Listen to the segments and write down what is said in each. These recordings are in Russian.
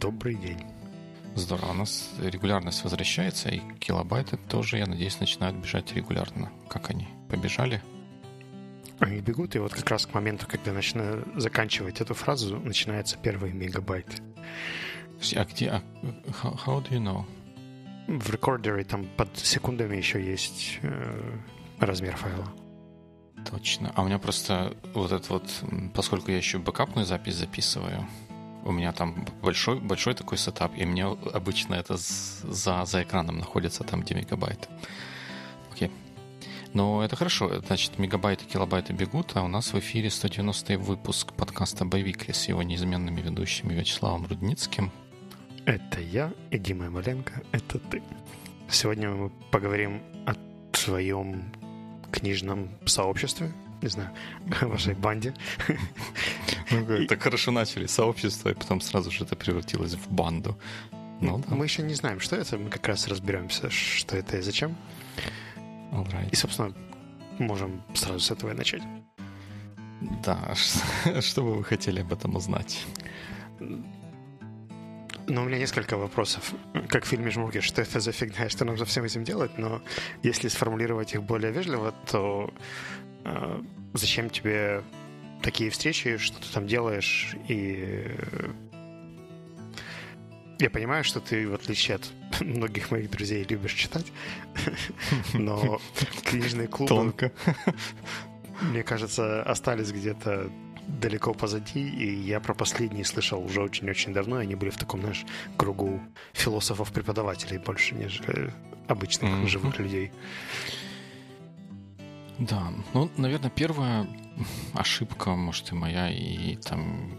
Добрый день. Здорово. У нас регулярность возвращается, и килобайты тоже, я надеюсь, начинают бежать регулярно. Как они? Побежали? Они бегут, и вот как раз к моменту, когда начинаю заканчивать эту фразу, начинается первый мегабайт. А где? А, how, how do you know? В рекордере там под секундами еще есть э, размер файла. Точно. А у меня просто вот это вот, поскольку я еще бэкапную запись записываю, у меня там большой, большой такой сетап, и мне обычно это за, за экраном находится там, где мегабайт. Окей. Но это хорошо. Значит, мегабайты, килобайты бегут, а у нас в эфире 190 выпуск подкаста «Боевик» с его неизменными ведущими Вячеславом Рудницким. Это я и Дима Маленко, это ты. Сегодня мы поговорим о своем книжном сообществе, не знаю, вашей банде. Ну, так хорошо начали сообщество, и потом сразу же это превратилось в банду. Ну, да. Мы еще не знаем, что это, мы как раз разберемся, что это и зачем. Right. И, собственно, можем сразу с этого и начать. Да, что бы вы хотели об этом узнать? Ну, у меня несколько вопросов. Как в фильме «Жмурки», что это за фигня, что нам за всем этим делать, но если сформулировать их более вежливо, то э, зачем тебе такие встречи, что ты там делаешь, и я понимаю, что ты, в отличие от многих моих друзей, любишь читать, но книжные клубы, Тонко. мне кажется, остались где-то далеко позади, и я про последние слышал уже очень-очень давно, и они были в таком, знаешь, кругу философов-преподавателей больше, нежели обычных mm-hmm. живых людей. Да, ну, наверное, первая ошибка, может, и моя, и там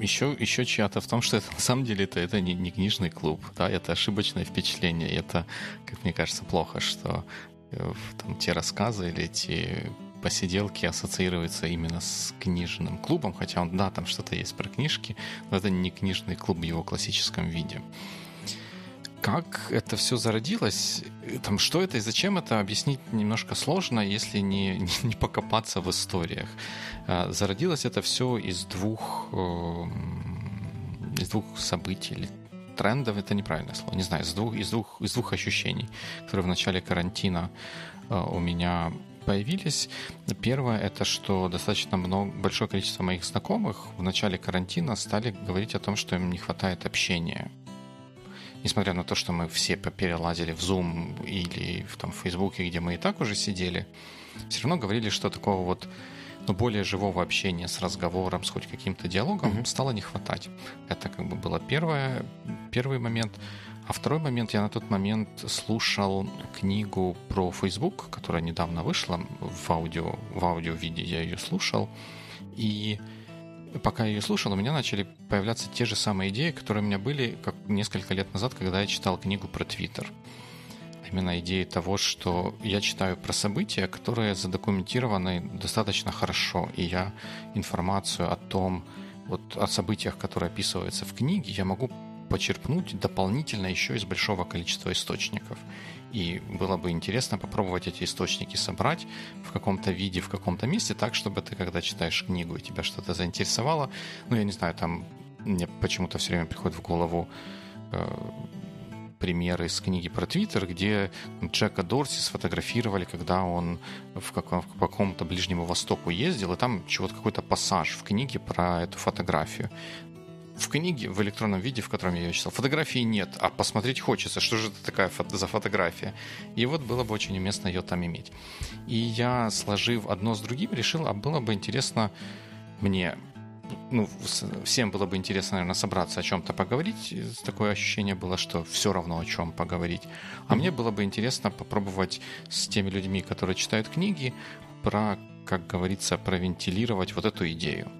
еще, еще чья-то в том, что это на самом деле это, это не, не книжный клуб, да, это ошибочное впечатление, это, как мне кажется, плохо, что э, там те рассказы или те посиделки ассоциируются именно с книжным клубом, хотя он, да, там что-то есть про книжки, но это не книжный клуб в его классическом виде. Как это все зародилось, там, что это и зачем это, объяснить немножко сложно, если не, не, не покопаться в историях. А, зародилось это все из двух, эм, из двух событий или трендов, это неправильное слово, не знаю, из двух, из двух, из двух ощущений, которые в начале карантина э, у меня появились. Первое это, что достаточно много, большое количество моих знакомых в начале карантина стали говорить о том, что им не хватает общения. Несмотря на то, что мы все перелазили в Zoom или в, там, Facebook, где мы и так уже сидели, все равно говорили, что такого вот ну, более живого общения с разговором, с хоть каким-то диалогом mm-hmm. стало не хватать. Это как бы было первое, первый момент. А второй момент, я на тот момент слушал книгу про Facebook, которая недавно вышла в аудио, в аудио-виде, я ее слушал, и пока я ее слушал, у меня начали появляться те же самые идеи, которые у меня были как несколько лет назад, когда я читал книгу про Твиттер. Именно идеи того, что я читаю про события, которые задокументированы достаточно хорошо, и я информацию о том, вот о событиях, которые описываются в книге, я могу почерпнуть дополнительно еще из большого количества источников. И было бы интересно попробовать эти источники собрать в каком-то виде, в каком-то месте, так, чтобы ты, когда читаешь книгу, и тебя что-то заинтересовало, ну, я не знаю, там мне почему-то все время приходит в голову э, примеры из книги про Твиттер, где Джека Дорси сфотографировали, когда он в, каком- в каком-то Ближнему Востоку ездил, и там чего-то какой-то пассаж в книге про эту фотографию в книге в электронном виде, в котором я ее читал, фотографии нет, а посмотреть хочется, что же это такая фото за фотография. И вот было бы очень уместно ее там иметь. И я, сложив одно с другим, решил, а было бы интересно мне ну, всем было бы интересно, наверное, собраться о чем-то поговорить. Такое ощущение было, что все равно о чем поговорить. А mm-hmm. мне было бы интересно попробовать с теми людьми, которые читают книги, про, как говорится, провентилировать вот эту идею.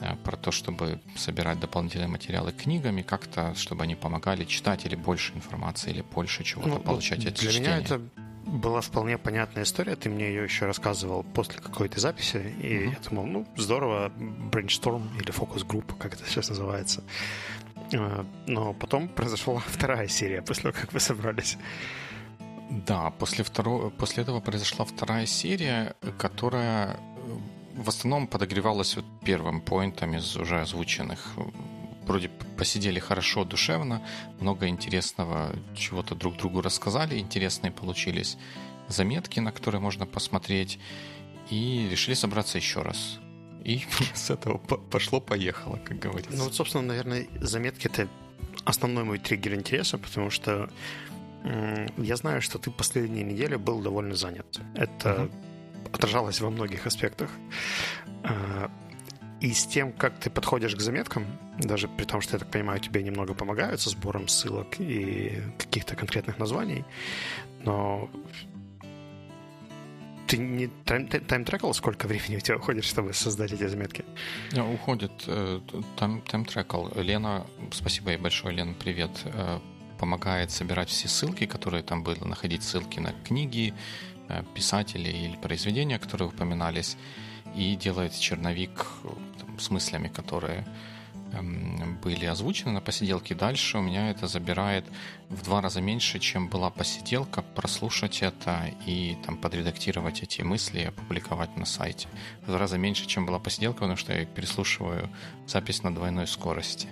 Э, про то, чтобы собирать дополнительные материалы книгами, как-то, чтобы они помогали читать или больше информации, или больше чего-то ну, получать от Для чтения. меня это была вполне понятная история. Ты мне ее еще рассказывал после какой-то записи, и mm-hmm. я думал, ну, здорово, brainstorm или фокус-группа, как это сейчас называется. Э, но потом произошла вторая серия после того, как вы собрались. Да, после, второго, после этого произошла вторая серия, которая в основном подогревалась вот первым поинтом из уже озвученных вроде посидели хорошо, душевно, много интересного, чего-то друг другу рассказали, интересные получились заметки, на которые можно посмотреть, и решили собраться еще раз. И с этого пошло-поехало, как говорится. Ну вот, собственно, наверное, заметки — это основной мой триггер интереса, потому что я знаю, что ты последние недели был довольно занят. Это uh-huh. Отражалось во многих аспектах. А, и с тем, как ты подходишь к заметкам, даже при том, что, я так понимаю, тебе немного помогают со сбором ссылок и каких-то конкретных названий, но ты не тайм-трекал, сколько времени у тебя уходит, чтобы создать эти заметки? Уходит э, тайм-трекал. Лена, спасибо ей большое, Лена, привет, э, помогает собирать все ссылки, которые там были, находить ссылки на книги, э, писателей или произведения, которые упоминались, и делает черновик там, с мыслями, которые Эм, были озвучены на посиделке. Дальше у меня это забирает в два раза меньше, чем была посиделка, прослушать это и там подредактировать эти мысли и опубликовать на сайте. В два раза меньше, чем была посиделка, потому что я переслушиваю запись на двойной скорости.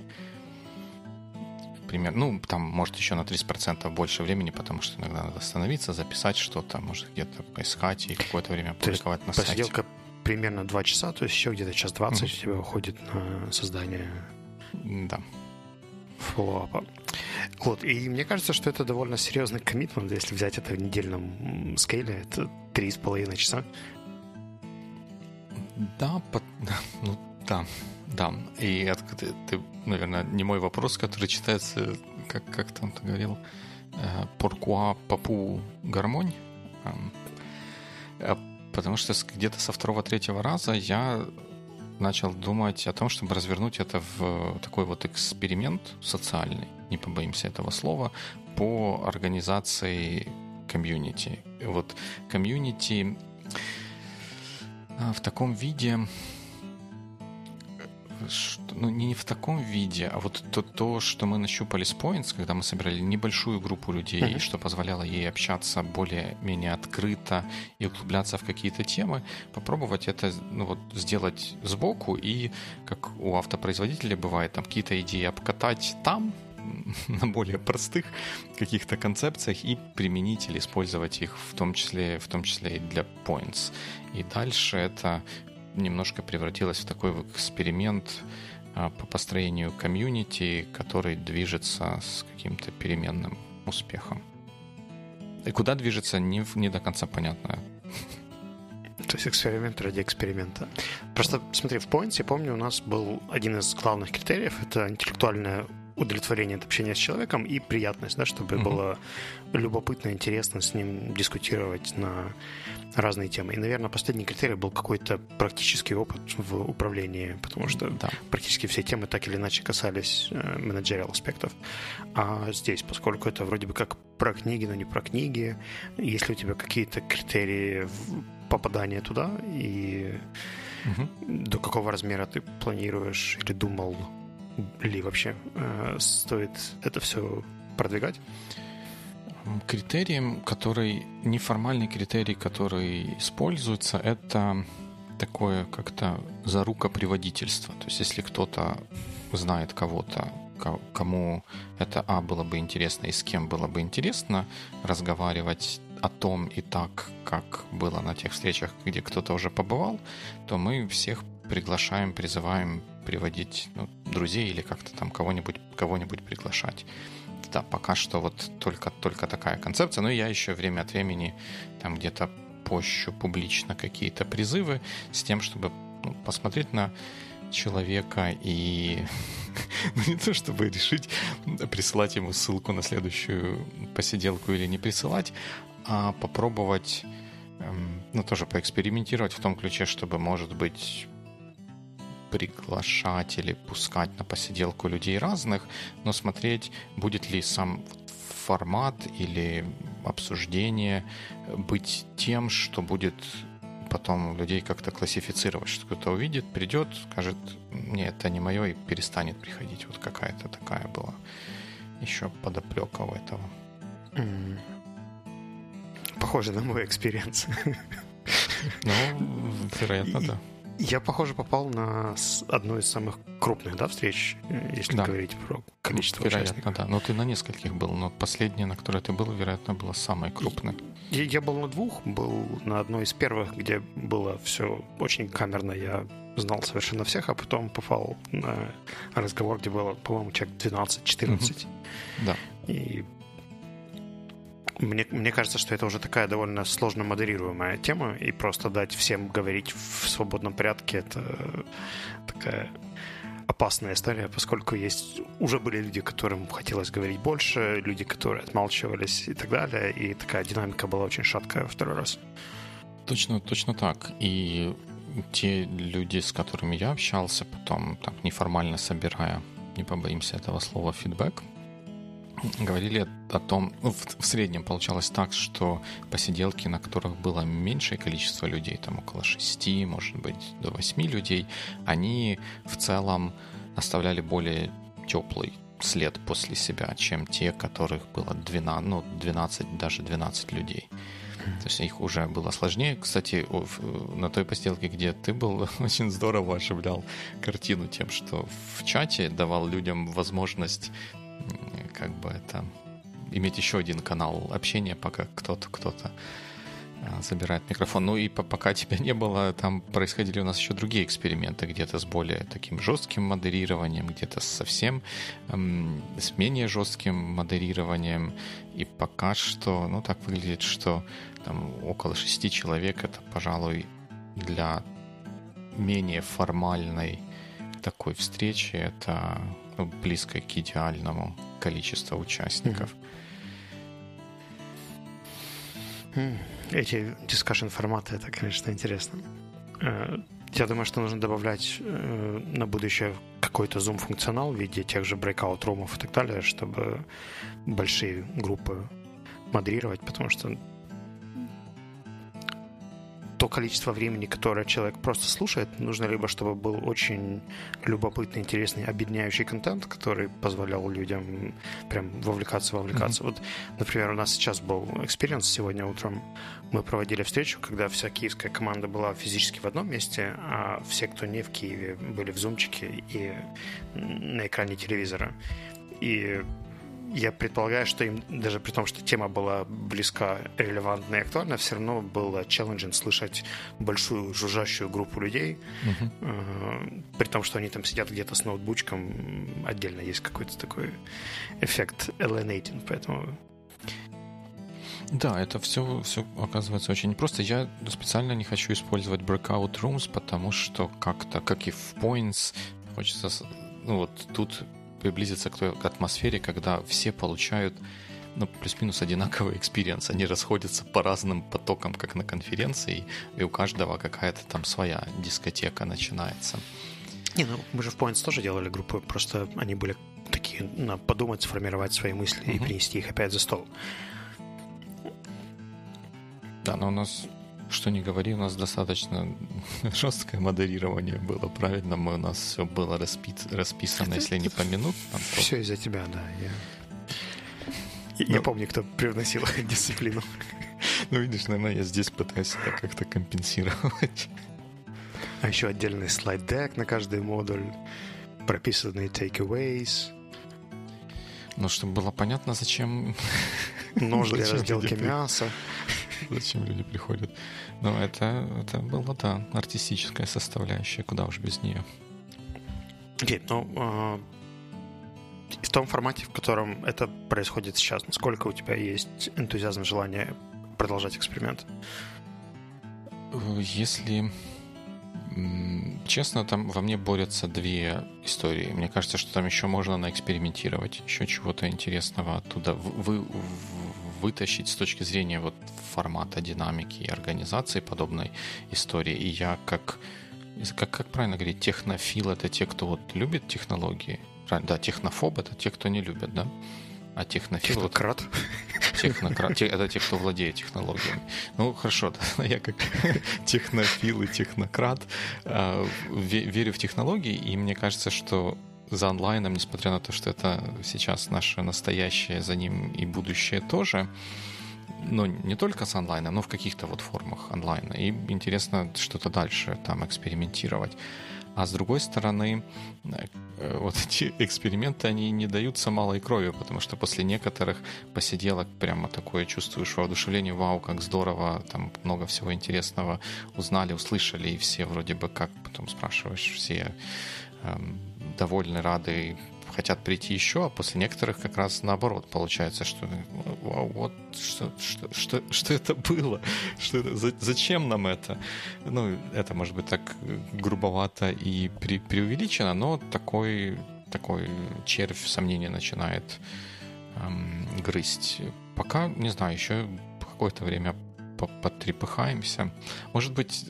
Пример, ну, там, может, еще на 30% больше времени, потому что иногда надо остановиться, записать что-то, может, где-то поискать и какое-то время опубликовать на сайте. Посиделка примерно 2 часа, то есть еще где-то час 20 mm-hmm. у тебя уходит на создание да. фоллоуапа. Вот, и мне кажется, что это довольно серьезный коммитмент, если взять это в недельном скейле, это три с половиной часа. Да, по... ну да, да. И это, ты, наверное, не мой вопрос, который читается, как, как там ты говорил, «Поркуа папу гармонь?» а Потому что где-то со второго-третьего раза я начал думать о том, чтобы развернуть это в такой вот эксперимент социальный, не побоимся этого слова, по организации комьюнити. Вот комьюнити а, в таком виде что, ну, не в таком виде, а вот то, то, что мы нащупали с Points, когда мы собирали небольшую группу людей, mm-hmm. что позволяло ей общаться более-менее открыто и углубляться в какие-то темы, попробовать это ну, вот, сделать сбоку и, как у автопроизводителей бывает, там какие-то идеи обкатать там, на более простых каких-то концепциях и применить или использовать их в том числе, в том числе и для points. И дальше это немножко превратилась в такой эксперимент а, по построению комьюнити, который движется с каким-то переменным успехом. И куда движется, не, не до конца понятно. То есть эксперимент ради эксперимента. Просто смотри, в Points, я помню, у нас был один из главных критериев, это интеллектуальное удовлетворение от общения с человеком и приятность, да, чтобы mm-hmm. было любопытно, интересно с ним дискутировать на разные темы. И, наверное, последний критерий был какой-то практический опыт в управлении, потому что да. практически все темы так или иначе касались э, аспектов. А здесь, поскольку это вроде бы как про книги, но не про книги, если у тебя какие-то критерии попадания туда и угу. до какого размера ты планируешь или думал ли вообще э, стоит это все продвигать? Критерием, который, неформальный критерий, который используется, это такое как-то зарукоприводительство. То есть если кто-то знает кого-то, кому это, а, было бы интересно и с кем было бы интересно разговаривать о том и так, как было на тех встречах, где кто-то уже побывал, то мы всех приглашаем, призываем приводить ну, друзей или как-то там кого-нибудь кого-нибудь приглашать. Да, пока что вот только, только такая концепция. Но я еще время от времени там где-то пощу публично какие-то призывы с тем, чтобы ну, посмотреть на человека и ну, не то чтобы решить, присылать ему ссылку на следующую посиделку или не присылать, а попробовать, эм, ну, тоже поэкспериментировать в том ключе, чтобы, может быть, приглашать или пускать на посиделку людей разных, но смотреть, будет ли сам формат или обсуждение быть тем, что будет потом людей как-то классифицировать, что кто-то увидит, придет, скажет, нет, это не мое, и перестанет приходить. Вот какая-то такая была еще подоплека у этого. Mm. Похоже на мой experience. Ну, вероятно, да. Я, похоже, попал на одну из самых крупных, да, встреч, если да. говорить про количество Вероятно, участников. да. Но ты на нескольких был, но последняя, на которой ты был, вероятно, была самой крупной. Я, я был на двух, был на одной из первых, где было все очень камерно, я знал совершенно всех, а потом попал на разговор, где было, по-моему, человек 12-14. Mm-hmm. Да. И мне, мне кажется, что это уже такая довольно сложно модерируемая тема, и просто дать всем говорить в свободном порядке это такая опасная история, поскольку есть уже были люди, которым хотелось говорить больше, люди, которые отмалчивались и так далее, и такая динамика была очень шаткая второй раз. Точно, точно так. И те люди, с которыми я общался, потом так неформально собирая, не побоимся этого слова, фидбэк, говорили о том, ну, в, в среднем получалось так, что посиделки, на которых было меньшее количество людей, там около шести, может быть, до восьми людей, они в целом оставляли более теплый след после себя, чем те, которых было 12, ну, 12, даже 12 людей. То есть их уже было сложнее. Кстати, на той посиделке, где ты был, очень здорово оживлял картину тем, что в чате давал людям возможность как бы это иметь еще один канал общения, пока кто-то кто-то а, забирает микрофон. Ну и пока тебя не было, там происходили у нас еще другие эксперименты, где-то с более таким жестким модерированием, где-то совсем эм, с менее жестким модерированием. И пока что, ну так выглядит, что там около шести человек это, пожалуй, для менее формальной такой встречи это ну, близко к идеальному количеству участников. Эти дискашн форматы, это, конечно, интересно. Э, я думаю, что нужно добавлять э, на будущее какой-то зум-функционал в виде тех же breakout румов и так далее, чтобы большие группы модерировать, потому что то количество времени, которое человек просто слушает, нужно либо, чтобы был очень любопытный, интересный, объединяющий контент, который позволял людям прям вовлекаться, вовлекаться. Mm-hmm. Вот, например, у нас сейчас был experience сегодня утром. Мы проводили встречу, когда вся киевская команда была физически в одном месте, а все, кто не в Киеве, были в зумчике и на экране телевизора. И я предполагаю, что им, даже при том, что тема была близка, релевантна и актуальна, все равно было челленджем слышать большую жужжащую группу людей, uh-huh. при том, что они там сидят где-то с ноутбучком, отдельно есть какой-то такой эффект alienating, поэтому да, это все, все оказывается очень непросто. Я специально не хочу использовать breakout rooms, потому что как-то, как и в Points, хочется, ну вот тут приблизиться к той атмосфере, когда все получают ну, плюс-минус одинаковый experience. Они расходятся по разным потокам, как на конференции, и у каждого какая-то там своя дискотека начинается. Не, ну мы же в Points тоже делали группы, просто они были такие, на подумать, сформировать свои мысли uh-huh. и принести их опять за стол. Да, но у нас что не говори, у нас достаточно жесткое модерирование было, правильно? Мы, у нас все было распи... расписано, если не по минутам. То... Все из-за тебя, да. Я, я, Но... я помню, кто привносил дисциплину. Ну, видишь, наверное, я здесь пытаюсь это как-то компенсировать. А еще отдельный слайд-дек на каждый модуль, прописанные takeaways. Ну, чтобы было понятно, зачем... Нож для разделки мяса. Зачем люди приходят? Но это, это была, да, артистическая составляющая, куда уж без нее. Окей, okay, ну, э, в том формате, в котором это происходит сейчас, насколько у тебя есть энтузиазм, желание продолжать эксперимент? Если честно, там во мне борются две истории. Мне кажется, что там еще можно наэкспериментировать, еще чего-то интересного оттуда вы, вытащить с точки зрения вот формата динамики и организации подобной истории. И я как, как, как правильно говорить, технофил — это те, кто вот любит технологии. Да, технофоб — это те, кто не любит, да? А технофил... Технократ. Вот, технократ. Это те, кто владеет технологиями. Ну, хорошо, да, я как технофил и технократ а, верю в технологии, и мне кажется, что за онлайном, несмотря на то, что это сейчас наше настоящее, за ним и будущее тоже, ну, не только с онлайна, но в каких-то вот формах онлайна. И интересно что-то дальше там экспериментировать. А с другой стороны, э, вот эти эксперименты, они не даются малой кровью, потому что после некоторых посиделок прямо такое чувствуешь воодушевление, вау, как здорово, там много всего интересного узнали, услышали, и все вроде бы как, потом спрашиваешь, все эм, довольны, рады, хотят прийти еще, а после некоторых как раз наоборот получается, что вау, вот что, что, что, что это было, что это, за, зачем нам это? Ну, это может быть так грубовато и pre, преувеличено, но такой, такой червь сомнения начинает эм, грызть. Пока, не знаю, еще какое-то время потрепыхаемся. Может быть,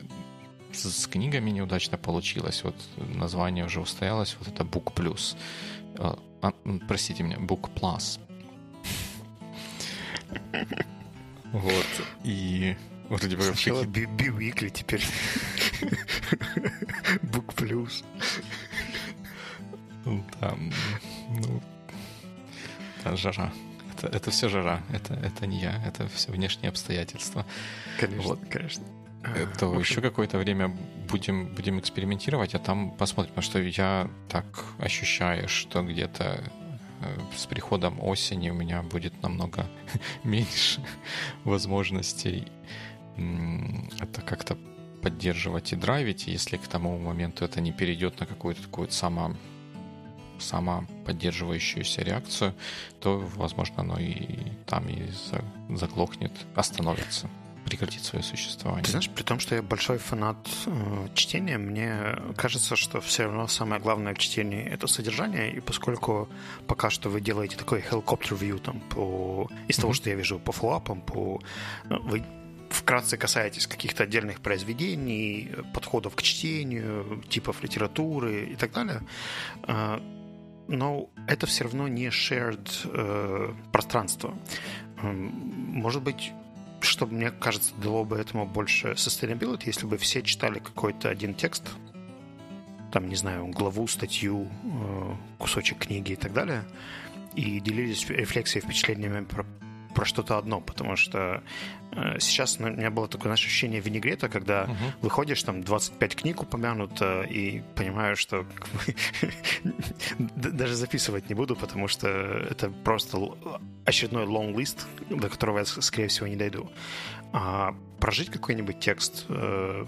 с книгами неудачно получилось. Вот название уже устоялось. Вот это Book Plus. А, а, простите меня, Book Plus. Вот. И вроде бы... Сначала B-Weekly, теперь Book Plus. Да, ну, да, жара. Это, это все жара. Это, это не я. Это все внешние обстоятельства. Конечно, вот. конечно. Э, то общем... еще какое-то время будем, будем экспериментировать, а там посмотрим, потому что я так ощущаю, что где-то э, с приходом осени у меня будет намного меньше возможностей это как-то поддерживать и драйвить, если к тому моменту это не перейдет на какую-то такую само, самоподдерживающуюся реакцию, то, возможно, оно и там и заглохнет, остановится прекратить свое существование. Ты знаешь, при том, что я большой фанат э, чтения, мне кажется, что все равно самое главное в чтении — это содержание, и поскольку пока что вы делаете такой helicopter view там, по, из mm-hmm. того, что я вижу по флапам, по... Ну, вы вкратце касаетесь каких-то отдельных произведений, подходов к чтению, типов литературы и так далее, э, но это все равно не shared э, пространство. Может быть, что мне кажется, дало бы этому больше sustainability, если бы все читали какой-то один текст, там, не знаю, главу, статью, э, кусочек книги и так далее, и делились рефлексией, впечатлениями про про что-то одно, потому что э, сейчас у меня было такое знаешь, ощущение винегрета, когда uh-huh. выходишь, там 25 книг упомянуто, и понимаю, что даже записывать не буду, потому что это просто очередной long list, до которого я, скорее всего, не дойду. А прожить какой-нибудь текст, э,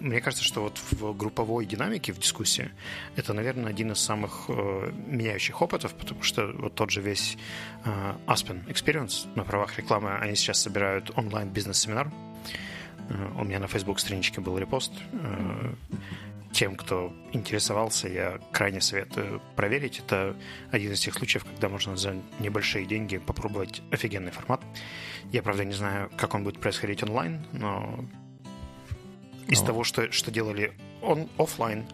мне кажется, что вот в групповой динамике, в дискуссии, это, наверное, один из самых э, меняющих опытов, потому что вот тот же весь э, Aspen Experience на правах рекламы, они сейчас собирают онлайн бизнес-семинар. Э, у меня на Facebook страничке был репост. Э, тем, кто интересовался, я крайне советую проверить. Это один из тех случаев, когда можно за небольшие деньги попробовать офигенный формат. Я, правда, не знаю, как он будет происходить онлайн, но из того, что, что делали он офлайн,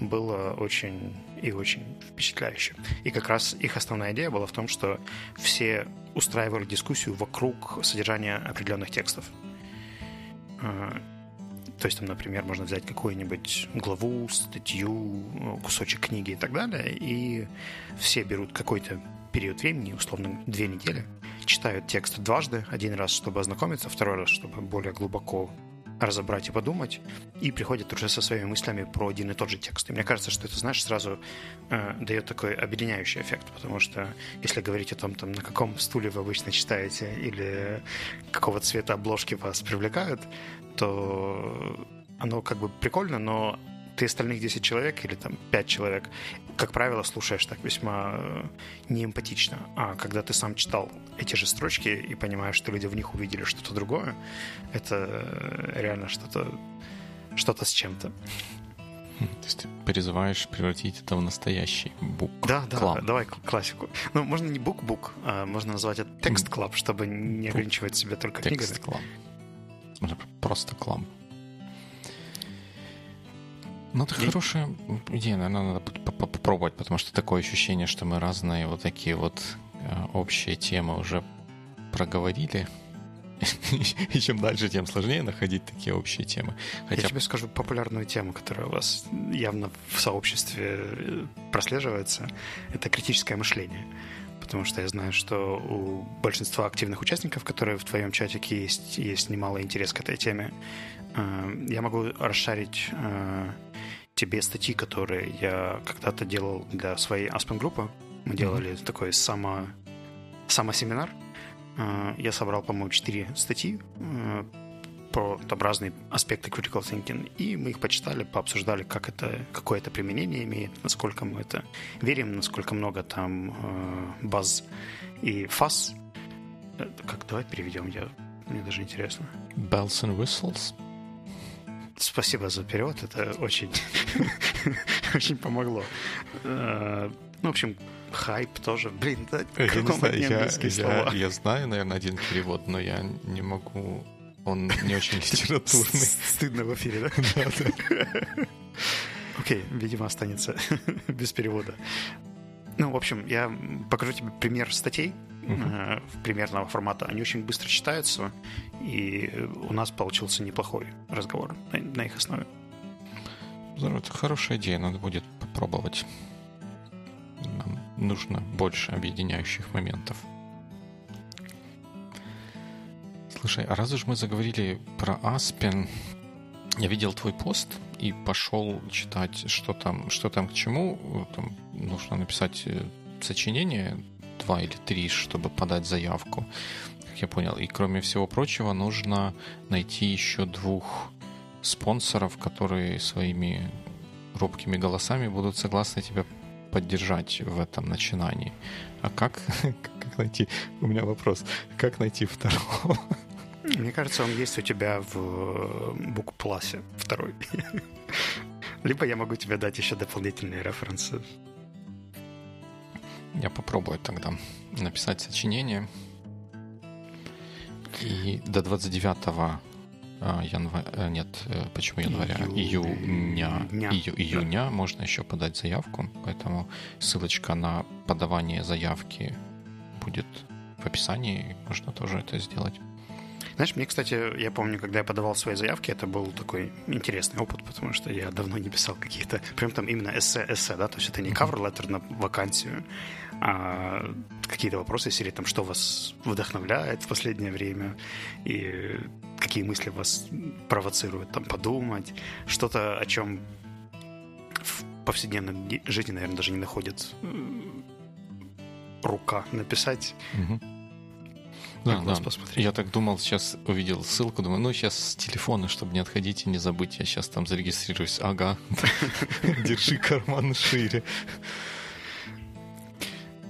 было очень и очень впечатляюще. И как раз их основная идея была в том, что все устраивали дискуссию вокруг содержания определенных текстов. А, то есть, там, например, можно взять какую-нибудь главу, статью, кусочек книги и так далее, и все берут какой-то период времени, условно две недели, читают текст дважды, один раз, чтобы ознакомиться, второй раз, чтобы более глубоко разобрать и подумать, и приходят уже со своими мыслями про один и тот же текст. И мне кажется, что это, знаешь, сразу э, дает такой объединяющий эффект, потому что если говорить о том, там, на каком стуле вы обычно читаете или какого цвета обложки вас привлекают, то оно как бы прикольно, но ты остальных 10 человек или там 5 человек, как правило, слушаешь так весьма э, неэмпатично. А когда ты сам читал эти же строчки и понимаешь, что люди в них увидели что-то другое, это э, реально что-то что-то с чем-то. То есть ты призываешь превратить это в настоящий бук Да, да, клаб. давай классику. Ну, можно не book club, а можно назвать это text club, чтобы не ограничивать себя только книгами. Text club. Просто club. Ну, это и... хорошая идея, наверное, надо попробовать, потому что такое ощущение, что мы разные вот такие вот э, общие темы уже проговорили. И чем дальше, тем сложнее находить такие общие темы. Хотя... Я тебе скажу популярную тему, которая у вас явно в сообществе э, прослеживается. Это критическое мышление. потому что я знаю, что у большинства активных участников, которые в твоем чатике есть, есть немало интерес к этой теме. Э, я могу расшарить тебе статьи, которые я когда-то делал для своей Aspen группы. Мы делали mm-hmm. такой само, самосеминар. Э, я собрал, по-моему, четыре статьи про там, разные аспекты critical thinking, и мы их почитали, пообсуждали, как это, какое это применение имеет, насколько мы это верим, насколько много там э, баз и фаз. Как давай переведем, я мне даже интересно. Bells and whistles. Спасибо за перевод, это очень, очень помогло. Э, ну, в общем, хайп тоже. Блин, да, я, не знаю, я, я, я знаю, наверное, один перевод, но я не могу он не очень литературный. Стыдно в эфире, да? Да, да. Окей, видимо, останется без перевода. Ну, в общем, я покажу тебе пример статей uh-huh. примерного формата. Они очень быстро читаются, и у нас получился неплохой разговор на, на их основе. Здорово, это хорошая идея, надо будет попробовать. Нам нужно больше объединяющих моментов. Слушай, а раз уж мы заговорили про Аспен, я видел твой пост и пошел читать, что там, что там к чему. Там нужно написать э, сочинение два или три, чтобы подать заявку, как я понял. И кроме всего прочего, нужно найти еще двух спонсоров, которые своими робкими голосами будут согласны тебя поддержать в этом начинании. А как, как найти? У меня вопрос. Как найти второго? Мне кажется, он есть у тебя в э, букпласе второй. Либо я могу тебе дать еще дополнительные референсы. Я попробую тогда написать сочинение. И до 29 а, января... Э, нет, э, почему января? Июня. Ию, июня можно еще подать заявку, поэтому ссылочка на подавание заявки будет в описании, можно тоже это сделать. Знаешь, мне, кстати, я помню, когда я подавал свои заявки, это был такой интересный опыт, потому что я давно не писал каких-то, прям там именно эссе-эссе, да, то есть это не cover letter на вакансию, а какие-то вопросы серии, там, что вас вдохновляет в последнее время, и какие мысли вас провоцируют там подумать, что-то, о чем в повседневной жизни, наверное, даже не находит рука написать. Угу. Да, да. посмотреть. Я так думал, сейчас увидел ссылку, думаю, ну сейчас с телефона, чтобы не отходить и не забыть, я сейчас там зарегистрируюсь. Ага, держи карман шире.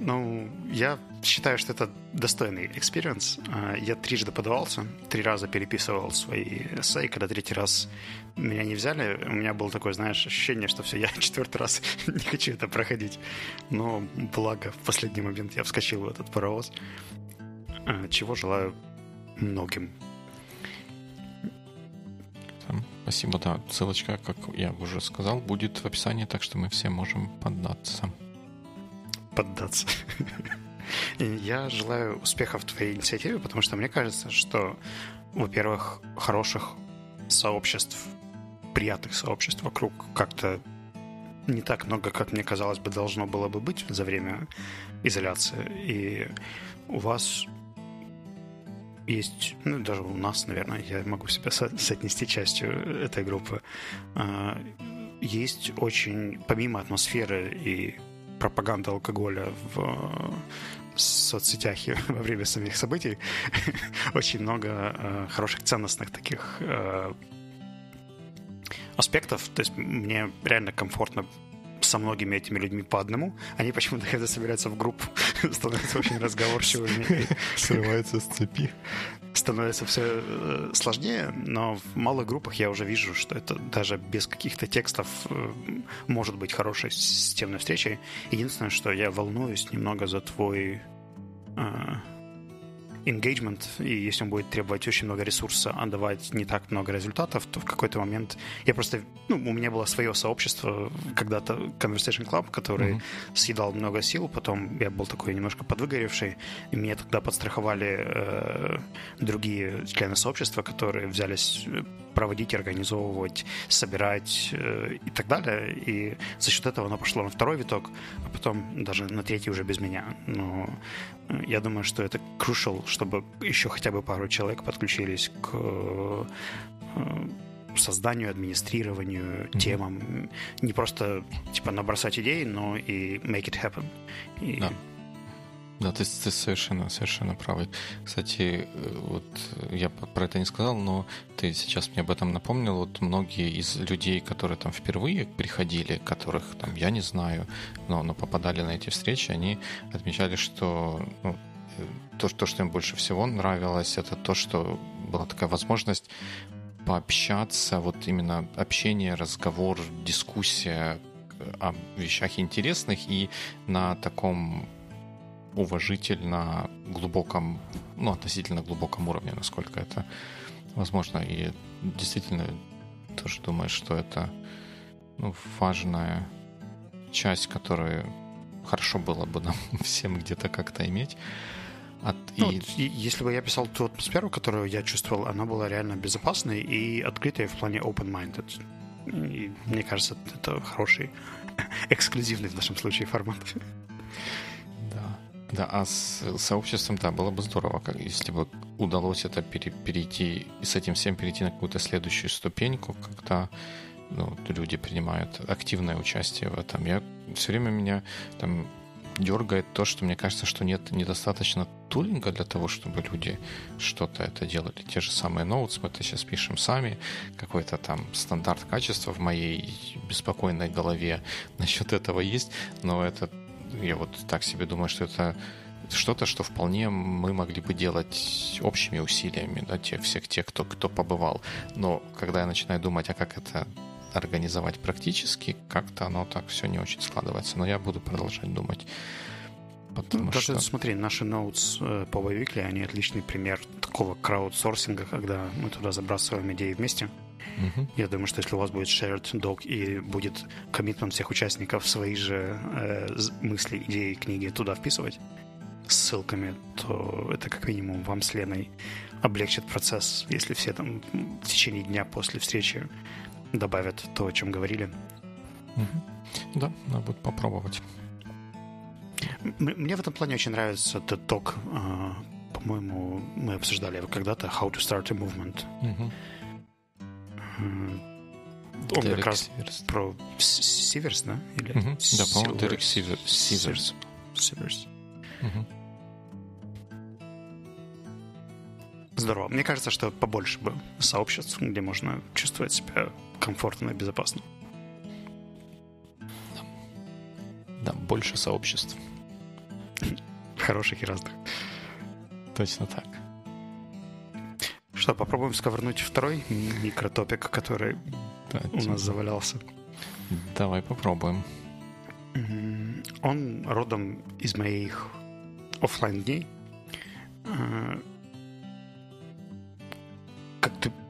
Ну, я считаю, что это достойный experience. А, я трижды подавался, три раза переписывал свои эссе, когда третий раз меня не взяли, у меня было такое, знаешь, ощущение, что все, я четвертый раз не хочу это проходить. Но благо в последний момент я вскочил в этот паровоз. А, чего желаю многим. Спасибо, да. Ссылочка, как я уже сказал, будет в описании, так что мы все можем податься. Поддаться. Я желаю успехов твоей инициативе, потому что мне кажется, что, во-первых, хороших сообществ, приятных сообществ вокруг как-то не так много, как мне казалось бы, должно было бы быть за время изоляции. И у вас есть, ну, даже у нас, наверное, я могу себя со- соотнести частью этой группы, а, есть очень, помимо атмосферы и пропаганды алкоголя в соцсетях и во время самих событий, очень много а, хороших ценностных таких а, аспектов. То есть мне реально комфортно со многими этими людьми по одному, они почему-то, когда собираются в группу, становятся очень разговорчивыми. Срываются с цепи. Становится все э, сложнее, но в малых группах я уже вижу, что это даже без каких-то текстов э, может быть хорошей системной встречей. Единственное, что я волнуюсь немного за твой э, engagement, и если он будет требовать очень много ресурса, а давать не так много результатов, то в какой-то момент я просто... Ну, у меня было свое сообщество когда-то, Conversation Club, который mm-hmm. съедал много сил, потом я был такой немножко подвыгоревший, и меня тогда подстраховали э, другие члены сообщества, которые взялись проводить, организовывать, собирать э, и так далее. И за счет этого оно пошло на второй виток, а потом даже на третий уже без меня. Но э, я думаю, что это crucial, чтобы еще хотя бы пару человек подключились к э, созданию, администрированию, mm-hmm. темам. Не просто типа набросать идеи, но и make it happen. И... Да. Да, ты, ты совершенно, совершенно правый. Кстати, вот я про это не сказал, но ты сейчас мне об этом напомнил. Вот многие из людей, которые там впервые приходили, которых там я не знаю, но, но попадали на эти встречи, они отмечали, что ну, то, то, что им больше всего нравилось, это то, что была такая возможность пообщаться, вот именно общение, разговор, дискуссия о вещах интересных и на таком уважительно глубоком, ну, относительно глубоком уровне, насколько это возможно. И действительно тоже думаю, что это ну, важная часть, которую хорошо было бы нам всем где-то как-то иметь. От, ну, и... Если бы я писал ту атмосферу, которую я чувствовал, она была реально безопасной и открытой в плане open-minded. И мне кажется, это хороший, эксклюзивный в нашем случае формат. Да. Да, а с сообществом, да, было бы здорово, как, если бы удалось это пере, перейти, и с этим всем перейти на какую-то следующую ступеньку, когда ну, люди принимают активное участие в этом. Я все время меня там дергает то, что мне кажется, что нет недостаточно тулинга для того, чтобы люди что-то это делали. Те же самые ноутс мы это сейчас пишем сами, какой-то там стандарт качества в моей беспокойной голове насчет этого есть, но это я вот так себе думаю, что это что-то, что вполне мы могли бы делать общими усилиями, да, тех, всех тех, кто, кто побывал. Но когда я начинаю думать, а как это организовать практически, как-то оно так все не очень складывается. Но я буду продолжать думать. Потому ну, что... смотри, наши ноутс э, по Weekly, они отличный пример такого краудсорсинга, когда мы туда забрасываем идеи вместе. Угу. Я думаю, что если у вас будет shared doc и будет коммитмент всех участников свои же э, мысли, идеи, книги туда вписывать с ссылками, то это как минимум вам с Леной облегчит процесс, если все там в течение дня после встречи добавят то, о чем говорили. Угу. Да, надо будет попробовать. Мне в этом плане очень нравится этот ток. А, по-моему, мы обсуждали его когда-то How to Start a Movement. Угу. Он Дерек как раз Сиверс. про Сиверс, да? Или угу. Да, по-моему, Дерек Сиверс. Сиверс. Сиверс. Угу. Здорово. Мне кажется, что побольше бы сообществ, где можно чувствовать себя комфортно и безопасно. Да, да больше сообществ. Хороших и разных. Точно так. Что, попробуем сковырнуть второй микротопик, который да, у нас завалялся. Давай попробуем. Он родом из моих офлайн дней.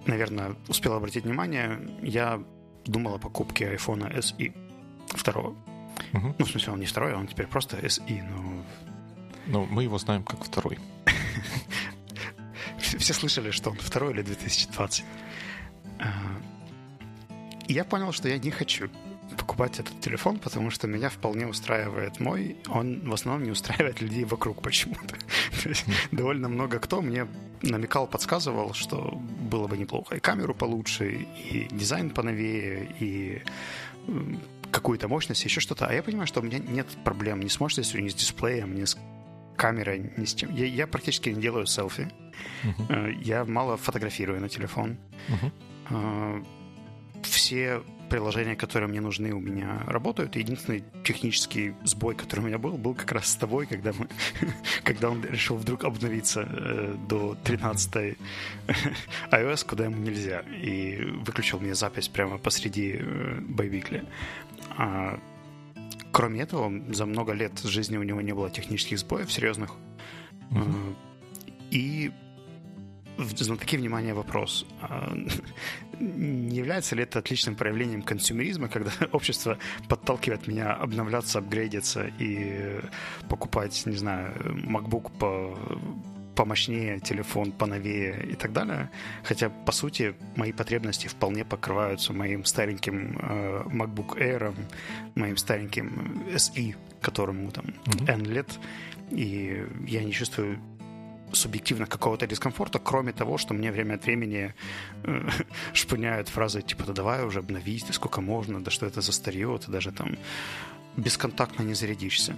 Наверное, успел обратить внимание, я думал о покупке iPhone SE второго. Угу. Ну, в смысле, он не второй, он теперь просто SE, но... Ну, мы его знаем как второй. Все слышали, что он второй или 2020. А, я понял, что я не хочу покупать этот телефон, потому что меня вполне устраивает мой. Он в основном не устраивает людей вокруг почему-то. довольно много кто мне намекал, подсказывал, что было бы неплохо и камеру получше, и дизайн поновее, и какую-то мощность, еще что-то. А я понимаю, что у меня нет проблем ни с мощностью, ни с дисплеем, ни с камерой, ни с чем. Я, я практически не делаю селфи. Uh-huh. Я мало фотографирую на телефон. Uh-huh. Все приложения, которые мне нужны, у меня работают. Единственный технический сбой, который у меня был, был как раз с тобой, когда, мы, когда он решил вдруг обновиться э, до 13 iOS, куда ему нельзя, и выключил мне запись прямо посреди э, Байвикли. А, кроме этого, за много лет жизни у него не было технических сбоев серьезных. Mm-hmm. И знатоки внимания вопрос. А, не является ли это отличным проявлением консюмеризма, когда общество подталкивает меня обновляться, апгрейдиться и покупать, не знаю, MacBook помощнее, телефон поновее и так далее. Хотя, по сути, мои потребности вполне покрываются моим стареньким э, MacBook Air, моим стареньким SE, которому там mm-hmm. N лет, и я не чувствую субъективно какого-то дискомфорта, кроме того, что мне время от времени э, шпыняют фразы типа «да давай уже обновись, да сколько можно, да что это за старье, ты даже там бесконтактно не зарядишься».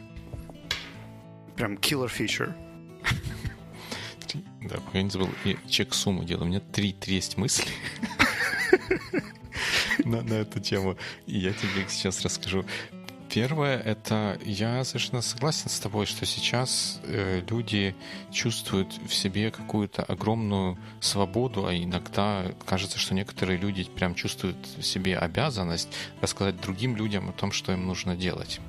Прям killer feature. Да, я не забыл, я чек сумму делал. У меня три, три мысли на, на эту тему. И я тебе сейчас расскажу. Первое — это я совершенно согласен с тобой, что сейчас э, люди чувствуют в себе какую-то огромную свободу, а иногда кажется, что некоторые люди прям чувствуют в себе обязанность рассказать другим людям о том, что им нужно делать.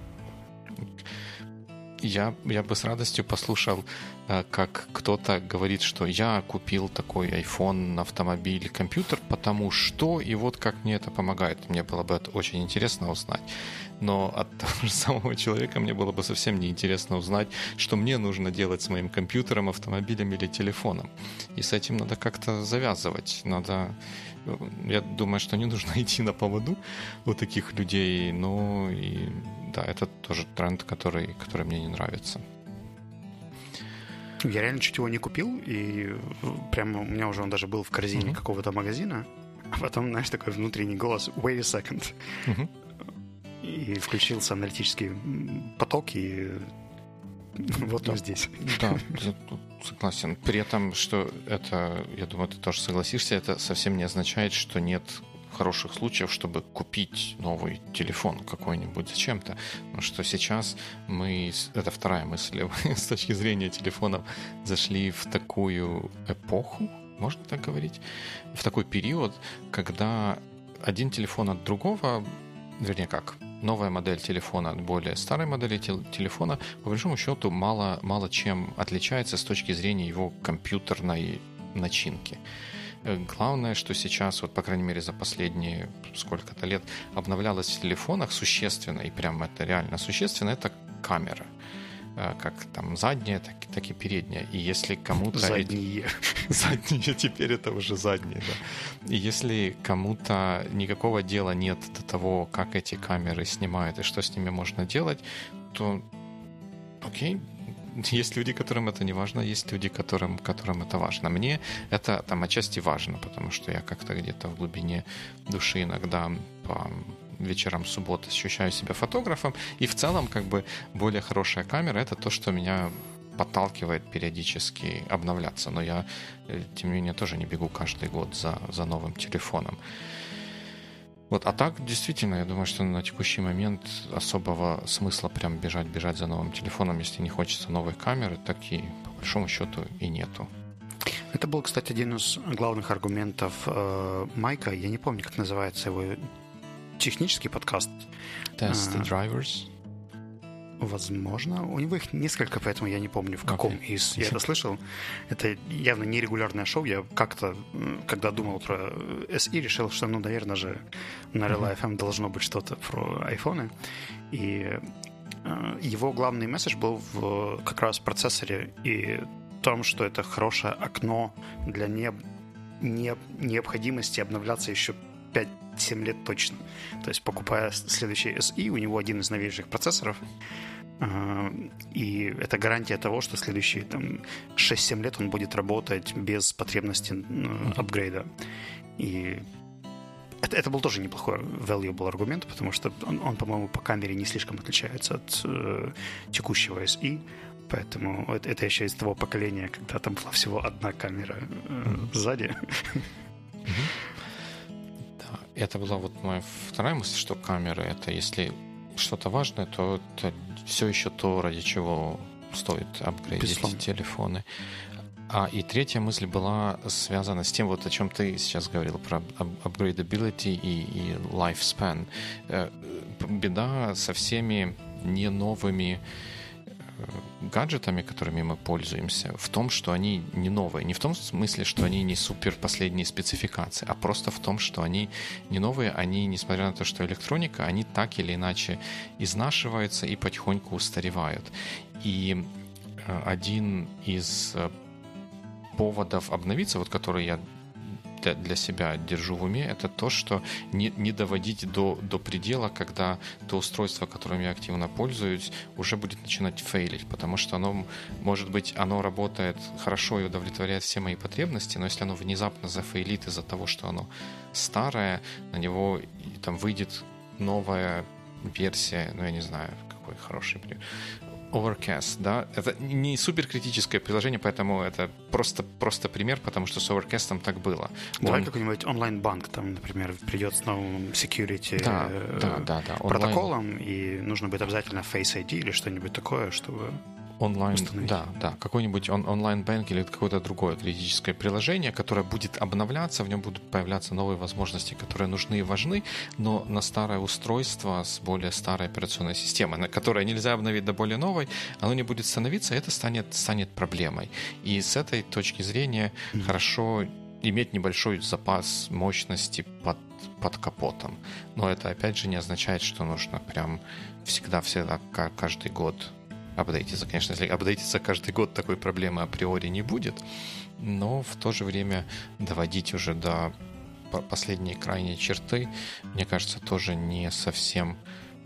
Я, я бы с радостью послушал, э, как кто-то говорит, что я купил такой iPhone, автомобиль, компьютер, потому что, и вот как мне это помогает. Мне было бы это очень интересно узнать но от того же самого человека мне было бы совсем неинтересно узнать, что мне нужно делать с моим компьютером, автомобилем или телефоном. И с этим надо как-то завязывать. Надо я думаю, что не нужно идти на поводу у таких людей, но и да, это тоже тренд, который, который мне не нравится. Я реально чуть его не купил, и прямо у меня уже он даже был в корзине uh-huh. какого-то магазина. А потом, знаешь, такой внутренний голос «Wait a second». Uh-huh и включился аналитический поток, и вот да. мы здесь. Да, я согласен. При этом, что это, я думаю, ты тоже согласишься, это совсем не означает, что нет хороших случаев, чтобы купить новый телефон какой-нибудь зачем-то. Потому что сейчас мы, это вторая мысль, с точки зрения телефонов зашли в такую эпоху, можно так говорить, в такой период, когда один телефон от другого, вернее как, новая модель телефона от более старой модели телефона, по большому счету, мало, мало чем отличается с точки зрения его компьютерной начинки. Э, главное, что сейчас, вот по крайней мере за последние сколько-то лет, обновлялось в телефонах существенно, и прям это реально существенно, это камера. Э, как там задняя, так, так и передняя. И если кому-то... Задние. Задние, теперь это уже задние, да. И если кому-то никакого дела нет до того, как эти камеры снимают и что с ними можно делать, то окей, есть люди, которым это не важно, есть люди, которым, которым это важно. Мне это там отчасти важно, потому что я как-то где-то в глубине души иногда по вечером субботы ощущаю себя фотографом. И в целом, как бы, более хорошая камера — это то, что меня подталкивает периодически обновляться. Но я, э, тем не менее, тоже не бегу каждый год за, за новым телефоном. Вот, а так, действительно, я думаю, что на текущий момент особого смысла прям бежать, бежать за новым телефоном, если не хочется новой камеры, так и по большому счету и нету. Это был, кстати, один из главных аргументов э, Майка. Я не помню, как называется его технический подкаст. Test the Drivers. Возможно. У него их несколько, поэтому я не помню, в каком okay. из я это слышал. Это явно нерегулярное шоу. Я как-то, когда думал про SE, решил, что, ну, наверное же, на Real FM должно быть что-то про айфоны. И э, его главный месседж был в как раз процессоре и том, что это хорошее окно для не, не, необходимости обновляться еще 5-7 лет точно. То есть, покупая следующий SE, у него один из новейших процессоров, а, и это гарантия того, что следующие там, 6-7 лет он будет работать без потребности апгрейда. И это, это был тоже неплохой valuable аргумент, потому что он, он по-моему, по камере не слишком отличается от э, текущего SE, поэтому это, это еще из того поколения, когда там была всего одна камера э, сзади. Это была вот моя вторая мысль, что камеры это если что-то важное, то это все еще то, ради чего стоит апгрейдить Безусловно. телефоны. А и третья мысль была связана с тем, вот о чем ты сейчас говорил, про upgradability и, и lifespan. Э, беда со всеми не новыми гаджетами, которыми мы пользуемся, в том, что они не новые. Не в том смысле, что они не супер последние спецификации, а просто в том, что они не новые, они, несмотря на то, что электроника, они так или иначе изнашиваются и потихоньку устаревают. И э, один из э, поводов обновиться, вот которые я для, для себя держу в уме, это то, что не, не доводить до, до предела, когда то устройство, которым я активно пользуюсь, уже будет начинать фейлить, потому что оно, может быть, оно работает хорошо и удовлетворяет все мои потребности, но если оно внезапно зафейлит из-за того, что оно старое, на него там выйдет новая версия, ну я не знаю, какой хороший пример, Overcast, да, это не супер критическое приложение, поэтому это просто, просто пример, потому что с Overcast так было. Давай Он... какой-нибудь онлайн-банк, там, например, придет с новым security да, э, да, да, да, протоколом, и нужно будет обязательно Face ID или что-нибудь такое, чтобы онлайн, установить. да, да, какой-нибудь он, онлайн-бэнк или какое-то другое критическое приложение, которое будет обновляться, в нем будут появляться новые возможности, которые нужны и важны, но на старое устройство с более старой операционной системой, на которое нельзя обновить до более новой, оно не будет становиться, и это станет, станет проблемой. И с этой точки зрения mm-hmm. хорошо иметь небольшой запас мощности под, под капотом. Но это опять же не означает, что нужно прям всегда-всегда каждый год апдейтиться. Конечно, если апдейтиться каждый год, такой проблемы априори не будет, но в то же время доводить уже до последней крайней черты, мне кажется, тоже не совсем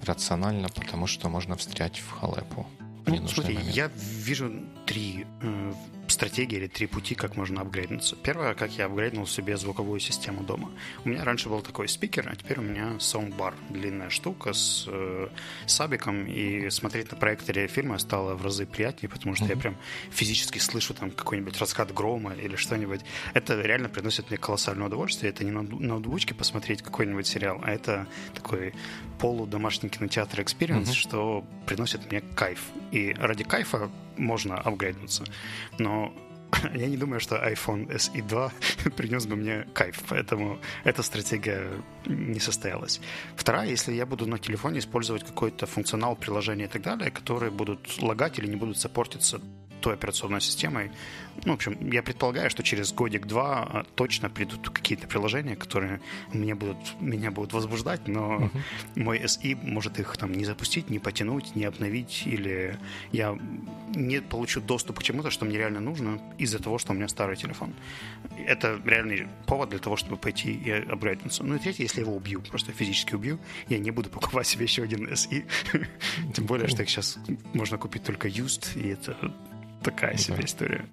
рационально, потому что можно встрять в халепу. Ну, смотри, момент. я вижу три э, стратегии или три пути, как можно апгрейднуться. Первое, как я апгрейднул себе звуковую систему дома. У меня раньше был такой спикер, а теперь у меня саундбар. Длинная штука с э, сабиком, и смотреть на проекторе фильма стало в разы приятнее, потому что mm-hmm. я прям физически слышу там какой-нибудь раскат грома или что-нибудь. Это реально приносит мне колоссальное удовольствие. Это не на ноутбучке посмотреть какой-нибудь сериал, а это такой полудомашний кинотеатр experience, mm-hmm. что приносит мне кайф. И ради кайфа можно апгрейднуться. Но я не думаю, что iPhone SE 2 принес бы мне кайф, поэтому эта стратегия не состоялась. Вторая, если я буду на телефоне использовать какой-то функционал приложения и так далее, которые будут лагать или не будут саппортиться той операционной системой. Ну, в общем, я предполагаю, что через годик-два а, точно придут какие-то приложения, которые мне будут, меня будут возбуждать, но uh-huh. мой SI может их там не запустить, не потянуть, не обновить, или я не получу доступ к чему-то, что мне реально нужно из-за того, что у меня старый телефон. Это реальный повод для того, чтобы пойти и апгрейднуться. Ну и третье, если я его убью, просто физически убью, я не буду покупать себе еще один SI. Тем более, что их сейчас можно купить только used, и это такая себе да. история.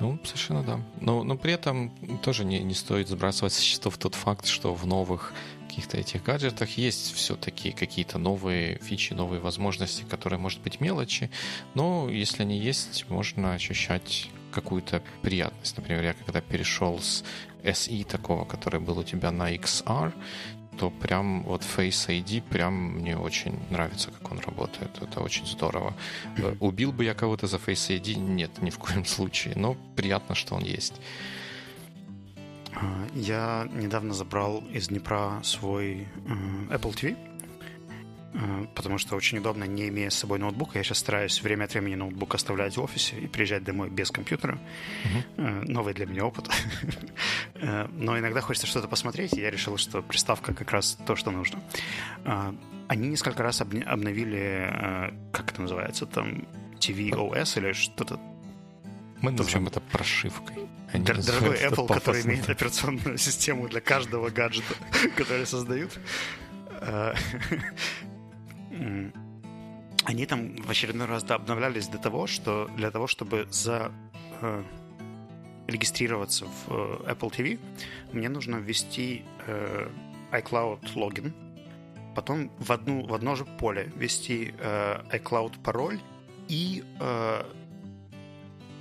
Ну, совершенно да. Но, но при этом тоже не, не стоит сбрасывать со счетов тот факт, что в новых каких-то этих гаджетах есть все-таки какие-то новые фичи, новые возможности, которые, может быть, мелочи, но если они есть, можно ощущать какую-то приятность. Например, я когда перешел с SE такого, который был у тебя на XR, то прям вот Face ID прям мне очень нравится, как он работает. Это очень здорово. Mm-hmm. Убил бы я кого-то за Face ID? Нет, ни в коем случае. Но приятно, что он есть. А, я недавно забрал из Днепра свой э, Apple TV Э, потому что очень удобно, не имея с собой ноутбука. Я сейчас стараюсь время от времени ноутбук оставлять в офисе и приезжать домой без компьютера. Uh-huh. Новый для меня опыт. Э, но иногда хочется что-то посмотреть, и я решил, что приставка как раз то, что нужно. Они несколько раз обновили, как это называется, там, TVOS или что-то мы назовем это прошивкой. Дорогой Apple, который имеет операционную систему для каждого гаджета, который создают они там в очередной раз да, обновлялись до того, что для того, чтобы за э, регистрироваться в э, Apple TV, мне нужно ввести э, iCloud логин, потом в, одну, в одно же поле ввести э, iCloud пароль и э,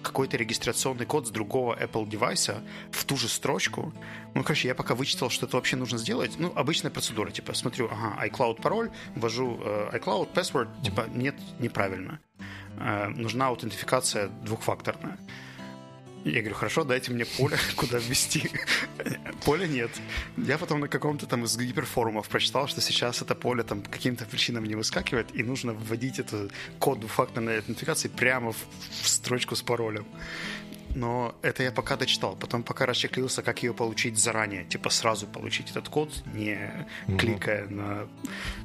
какой-то регистрационный код с другого Apple девайса в ту же строчку. Ну, короче, я пока вычитал, что это вообще нужно сделать. Ну, обычная процедура, типа, смотрю, ага, iCloud пароль, ввожу э, iCloud password, типа, нет, неправильно. Э, нужна аутентификация двухфакторная. Я говорю, хорошо, дайте мне поле, куда ввести. Поля нет. Я потом на каком-то там из гиперфорумов прочитал, что сейчас это поле там каким-то причинам не выскакивает, и нужно вводить эту код двухфакторной аутентификации прямо в строчку с паролем. Но это я пока дочитал. Потом пока расчеклился, как ее получить заранее. Типа сразу получить этот код, не угу. кликая на...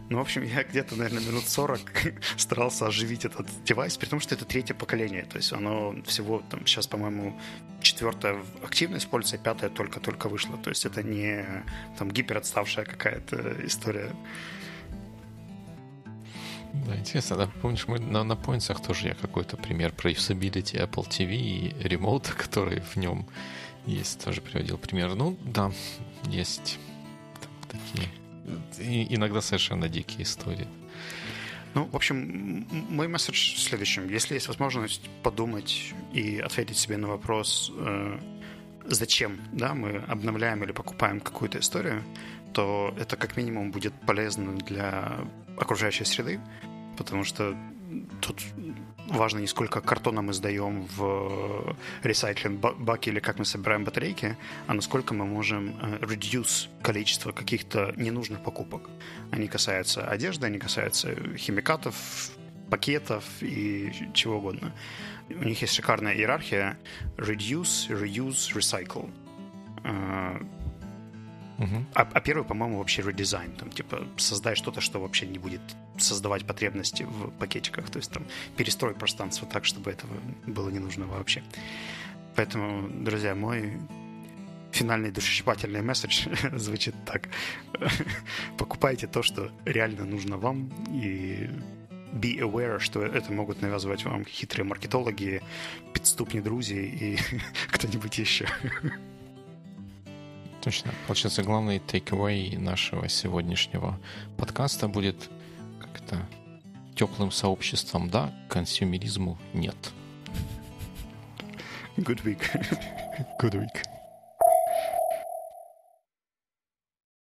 Ну, в общем, я где-то, наверное, минут 40 старался оживить этот девайс, при том, что это третье поколение. То есть оно всего там сейчас, по-моему, четвертое активно используется, а пятое только-только вышло. То есть это не там гиперотставшая какая-то история. Да, интересно, да, помнишь, мы на, на Points тоже я какой-то пример про usability Apple TV и ремоут, который в нем есть, тоже приводил пример. Ну, да, есть такие и, иногда совершенно дикие истории. Ну, в общем, мой месседж в следующем. Если есть возможность подумать и ответить себе на вопрос, э, зачем да, мы обновляем или покупаем какую-то историю, то это как минимум будет полезно для окружающей среды, потому что тут важно не сколько картона мы сдаем в ресайклинг баки или как мы собираем батарейки, а насколько мы можем э, reduce количество каких-то ненужных покупок. Они касаются одежды, они касаются химикатов, пакетов и чего угодно. У них есть шикарная иерархия reduce, reuse, recycle Uh-huh. А, а первый, по-моему, вообще редизайн. Там, типа, создай что-то, что вообще не будет создавать потребности в пакетиках. То есть там перестрой пространство так, чтобы этого было не нужно вообще. Поэтому, друзья, мой финальный душесчипательный месседж звучит так. Покупайте то, что реально нужно вам, и be aware, что это могут навязывать вам хитрые маркетологи, подступни друзья и кто-нибудь еще. Точно. Получается, главный takeaway нашего сегодняшнего подкаста будет как-то теплым сообществом да, консюмеризму нет. Good week. Good week.